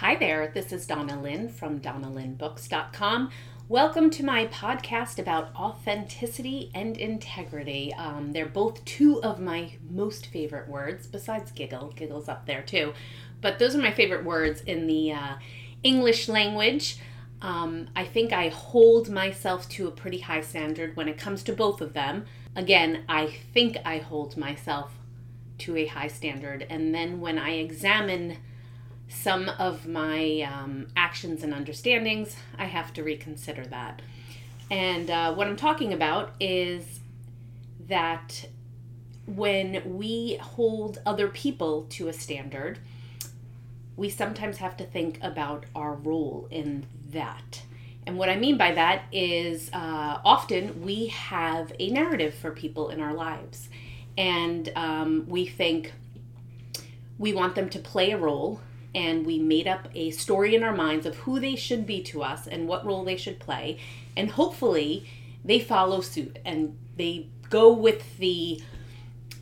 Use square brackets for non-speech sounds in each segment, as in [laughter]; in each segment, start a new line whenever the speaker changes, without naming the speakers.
Hi there, this is Donna Lynn from DonnaLynnBooks.com. Welcome to my podcast about authenticity and integrity. Um, they're both two of my most favorite words, besides giggle. Giggle's up there too. But those are my favorite words in the uh, English language. Um, I think I hold myself to a pretty high standard when it comes to both of them. Again, I think I hold myself to a high standard. And then when I examine some of my um, actions and understandings, I have to reconsider that. And uh, what I'm talking about is that when we hold other people to a standard, we sometimes have to think about our role in that. And what I mean by that is uh, often we have a narrative for people in our lives. And um, we think we want them to play a role and we made up a story in our minds of who they should be to us and what role they should play. And hopefully they follow suit and they go with the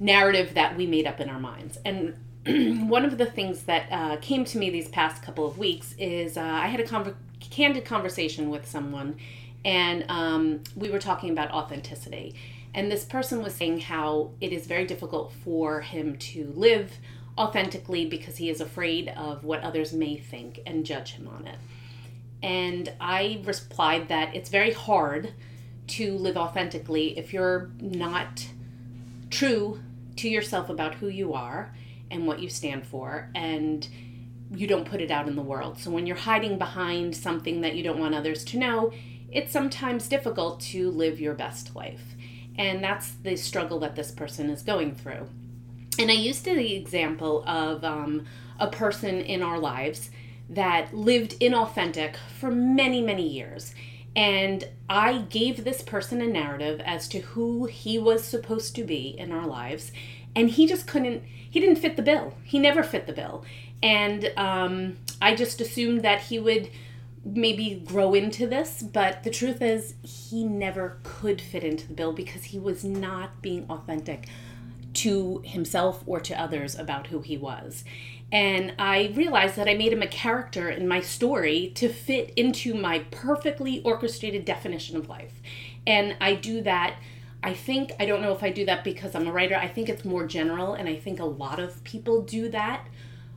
narrative that we made up in our minds. And [clears throat] one of the things that uh, came to me these past couple of weeks is uh, I had a candid conversation with someone, and um, we were talking about authenticity. And this person was saying how it is very difficult for him to live authentically because he is afraid of what others may think and judge him on it. And I replied that it's very hard to live authentically if you're not true to yourself about who you are and what you stand for and you don't put it out in the world. So when you're hiding behind something that you don't want others to know, it's sometimes difficult to live your best life. And that's the struggle that this person is going through. And I used the example of um, a person in our lives that lived inauthentic for many, many years. And I gave this person a narrative as to who he was supposed to be in our lives. And he just couldn't, he didn't fit the bill. He never fit the bill. And um, I just assumed that he would maybe grow into this. But the truth is, he never could fit into the bill because he was not being authentic to himself or to others about who he was. And I realized that I made him a character in my story to fit into my perfectly orchestrated definition of life. And I do that. I think, I don't know if I do that because I'm a writer. I think it's more general, and I think a lot of people do that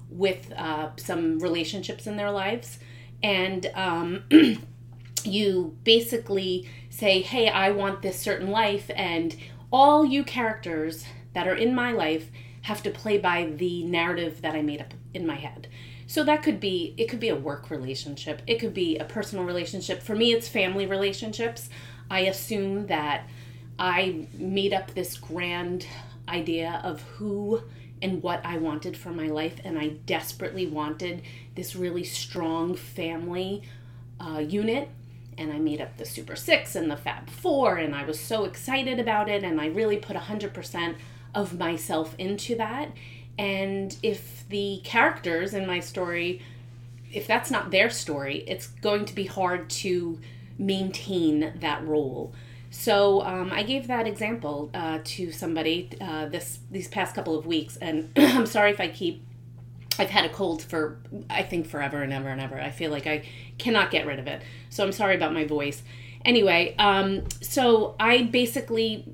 with uh, some relationships in their lives. And um, [clears throat] you basically say, hey, I want this certain life, and all you characters that are in my life have to play by the narrative that I made up in my head. So that could be it could be a work relationship, it could be a personal relationship. For me it's family relationships. I assume that I made up this grand idea of who and what I wanted for my life and I desperately wanted this really strong family uh, unit and I made up the Super Six and the Fab Four, and I was so excited about it, and I really put 100% of myself into that. And if the characters in my story, if that's not their story, it's going to be hard to maintain that role. So um, I gave that example uh, to somebody uh, this these past couple of weeks, and [clears throat] I'm sorry if I keep. I've had a cold for I think forever and ever and ever. I feel like I cannot get rid of it. So I'm sorry about my voice. Anyway, um, so I basically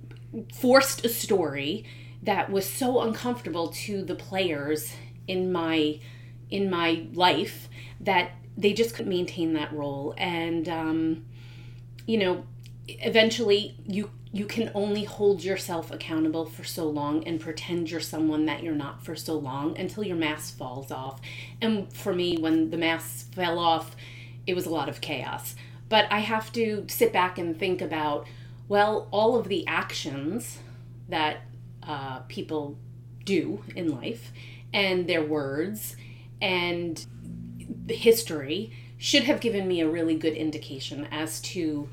forced a story that was so uncomfortable to the players in my in my life that they just couldn't maintain that role. And um, you know eventually you you can only hold yourself accountable for so long and pretend you're someone that you're not for so long until your mask falls off. And for me when the mask fell off it was a lot of chaos. But i have to sit back and think about well all of the actions that uh, people do in life and their words and history should have given me a really good indication as to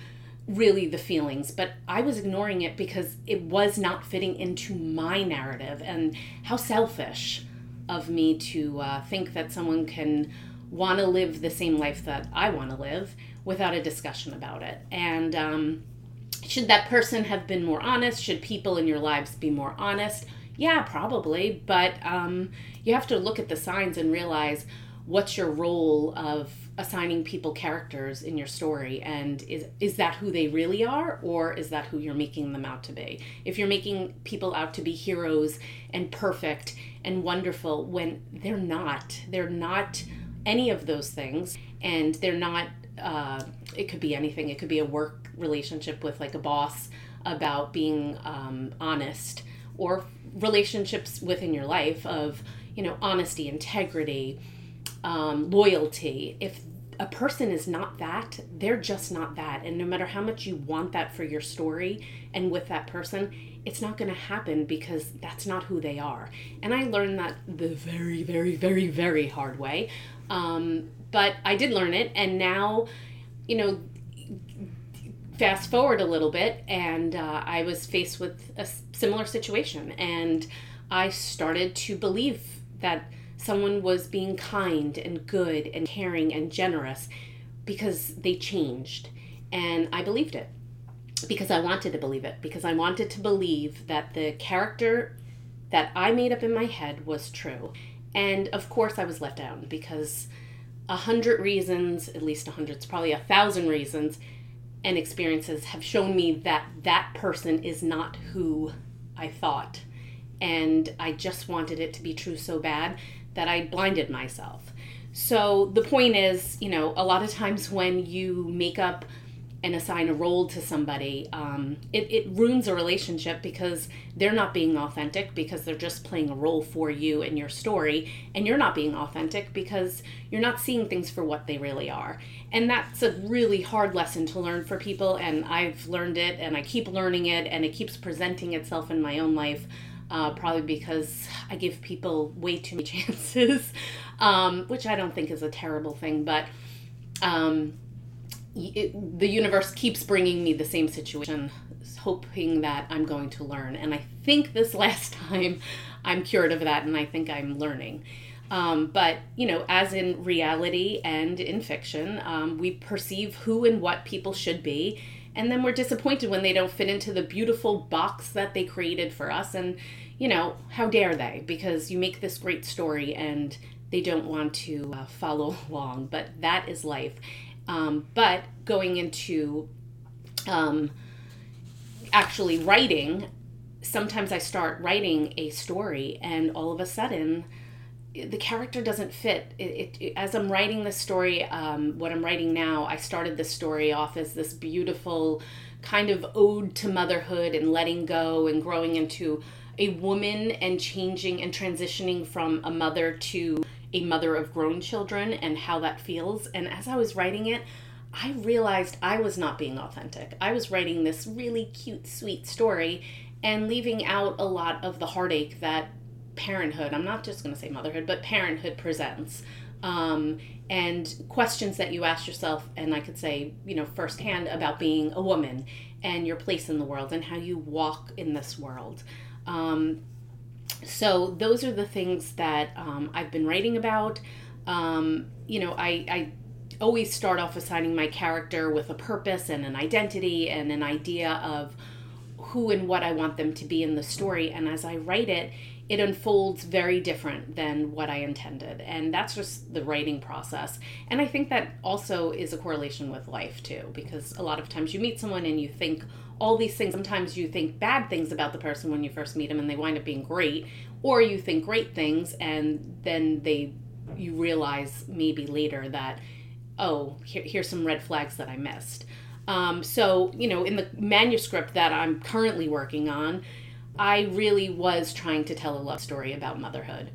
really the feelings. But i was ignoring it because it was not fitting into my narrative and how selfish of me to uh, think that someone can want to live the same life that i want to live without a discussion about it. And um, should that person have been more honest? Should people in your lives be more honest? Yeah, probably. But um, you have to look at the signs and realize what's your role of assigning people characters in your story and is is that who they really are or is that who you're making them out to be if you're making people out to be heroes and perfect and wonderful when they're not they're not any of those things and they're not uh, it could be anything it could be a work relationship with like a boss about being um, honest or relationships within your life of you know honesty integrity um, loyalty. If a person is not that they're just not that. And no matter how much you want that for your story and with that person it's not going to happen because that's not who they are. And i learned that the very very very very hard way. Um, but i did learn it and now you know fast forward a little bit and uh, i was faced with a similar situation and i started to believe that someone was being kind and good and caring and generous because they changed. And I believed it because I wanted to believe it, because I wanted to believe that the character that I made up in my head was true. And of course, I was let down because a hundred reasons, at least a hundred, it's probably a thousand reasons and experiences have shown me that that person is not who I thought. And I just wanted it to be true so bad that I blinded myself. So the point is, you know, a lot of times when you make up and assign a role to somebody, um, it, it ruins a relationship because they're not being authentic because they're just playing a role for you and your story, and you're not being authentic because you're not seeing things for what they really are. And that's a really hard lesson to learn for people, and I've learned it and I keep learning it, and it keeps presenting itself in my own life uh, probably because I give people way too many [laughs] chances, um, which I don't think is a terrible thing, but um, it, the universe keeps bringing me the same situation, hoping that I'm going to learn. And I think this [laughs] last time I'm cured of that, and I think I'm learning. Um, but, you know, as in reality and in fiction, um, we perceive who and what people should be. And then we're disappointed when they don't fit into the beautiful box that they created for us. And you know how dare they? Because you make this great story and they don't want to uh, follow [laughs] along. But that is life um, but going into um, actually writing sometimes i start writing a story and all of a sudden the character doesn't fit. It, it, it, as I'm writing this story, um, what I'm writing now, I started this story off as this beautiful kind of ode to motherhood and letting go and growing into a woman and changing and transitioning from a mother to a mother of grown children and how that feels. And as I was writing it, I realized I was not being authentic. I was writing this really cute, sweet story and leaving out a lot of the heartache that parenthood, I'm not just going to say motherhood, but parenthood presents. Um, and questions that you ask yourself, and I could say, you know, firsthand about being a woman and your place in the world and how you walk in this world. Um, so, those are the things that um, I've been writing about. Um, you know, I, I always start off assigning my character with a purpose and an identity and an idea of who and what I want them to be in the story. And as I write it, it unfolds very different than what I intended. And that's just the writing process. And I think that also is a correlation with life too, because a lot of times you meet someone and you think all these things. Sometimes you think bad things about the person when you first meet them and they wind up being great, or you think great things and then they you realize maybe later that oh here, here's some red flags that I missed. Um, so you know in the manuscript that I'm currently working on I really was trying to tell a love story about motherhood.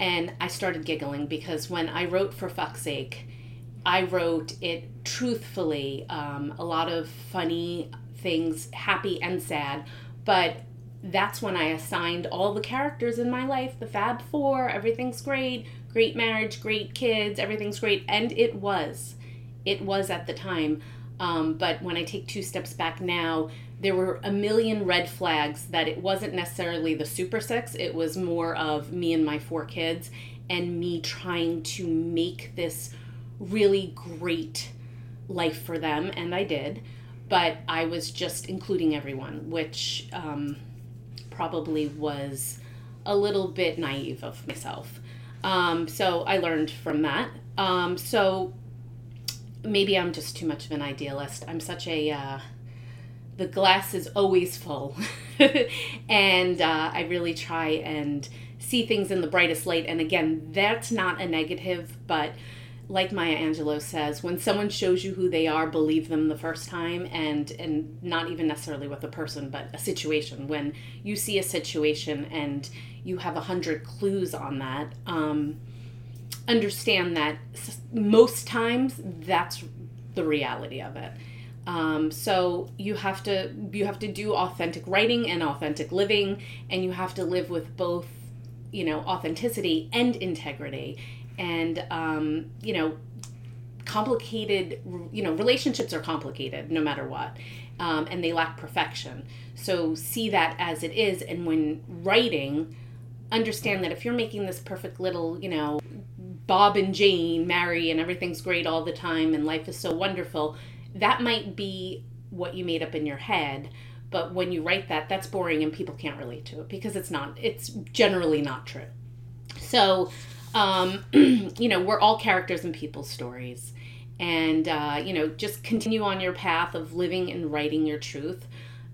And I started giggling because when I wrote For Fuck's Sake, I wrote it truthfully, um, a lot of funny things, happy and sad. But that's when I assigned all the characters in my life the Fab Four, everything's great, great marriage, great kids, everything's great. And it was. It was at the time. Um, but when I take two steps back now, there were a million red flags that it wasn't necessarily the super sex, it was more of me and my four kids and me trying to make this really great life for them, and I did. But I was just including everyone, which um, probably was a little bit naive of myself. Um, so I learned from that. Um, so maybe I'm just too much of an idealist. I'm such a uh, the glass is always full, [laughs] and uh, I really try and see things in the brightest light. And again, that's not a negative, but like Maya Angelou says, when someone shows you who they are, believe them the first time, and and not even necessarily with a person, but a situation. When you see a situation and you have a hundred clues on that, um, understand that most times that's the reality of it. Um, so you have to you have to do authentic writing and authentic living, and you have to live with both, you know, authenticity and integrity and um, you know complicated you know relationships are complicated no matter what um, and they lack perfection. So see that as it is and when writing understand that if you're making this perfect little you know bob and jane marry and everything's great all the time and life is so wonderful that might be what you made up in your head. But when you write that that's boring and people can't relate to it because it's not it's generally not true. So um, [clears throat] you know, we're all characters in people's stories. And, uh, you know, just continue on your path of living and writing your truth.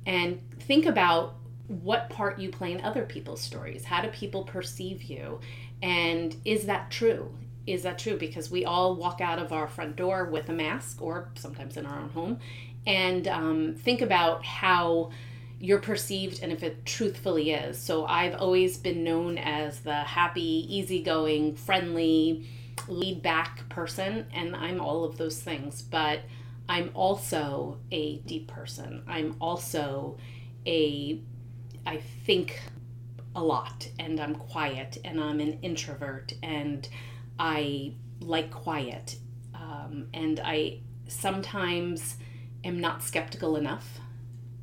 And think about what part you play in other people's stories. How do people perceive you? And is that true? Is that true? Because we all walk out of our front door with a mask or sometimes in our own home. And um, think about how you're perceived and if it truthfully is. So I've always been known as the happy, easygoing, friendly, laid back person, and I'm all of those things. But I'm also a deep person. I'm also a, I think a lot, and I'm quiet, and I'm an introvert, and I like quiet. Um, and I sometimes am not skeptical enough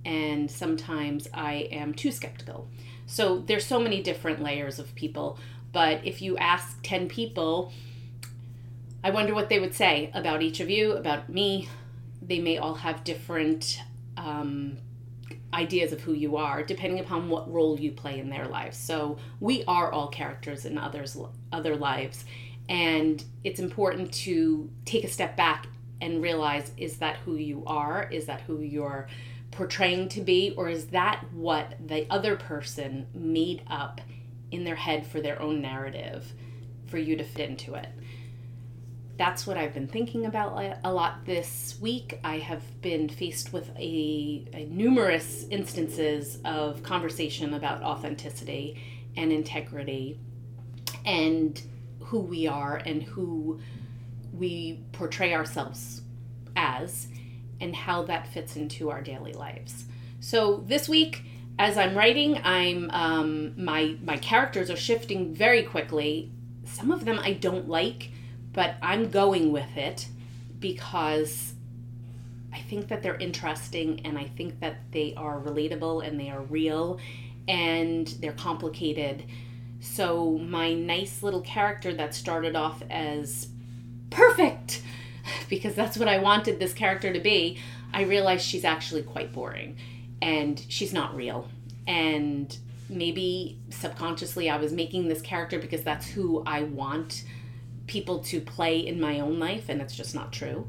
and sometimes I am too skeptical. So there's so many different layers of people, but if you ask 10 people, I wonder what they would say about each of you, about me. They may all have different um, ideas of who you are, depending upon what role you play in their lives. So we are all characters in others' other lives, and it's important to take a step back and realize: is that who you are? Is that who you're portraying to be, or is that what the other person made up in their head for their own narrative for you to fit into it? That's what I've been thinking about a lot this week. I have been faced with a, a numerous instances of conversation about authenticity and integrity and who we are and who we portray ourselves as and how that fits into our daily lives. So this week, as I'm writing, I'm um, my my characters are shifting very quickly. Some of them I don't like, but I'm going with it because I think that they're interesting and I think that they are relatable and they are real and they're complicated. So my nice little character that started off as perfect because that's what I wanted this character to be, I realized she's actually quite boring and she's not real. And maybe subconsciously I was making this character because that's who I want people to play in my own life, and it's just not true.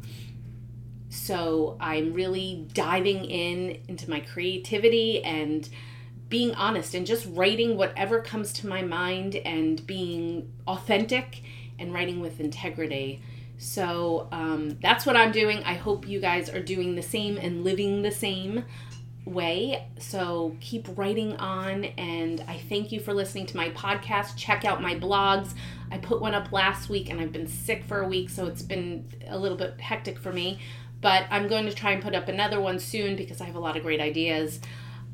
So I'm really diving in into my creativity and being honest and just writing whatever comes to my mind and being authentic and writing with integrity so um, that's what I'm doing. I hope you guys are doing the same and living the same way. So keep writing on. And I thank you for listening to my podcast. Check out my blogs. I put one up last week and I've been sick for a week, so it's been a little bit hectic for me. But I'm going to try and put up another one soon because I have a lot of great ideas.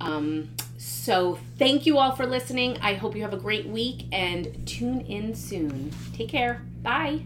Um, so thank you all for listening. I hope you have a great week and tune in soon. Take care. Bye.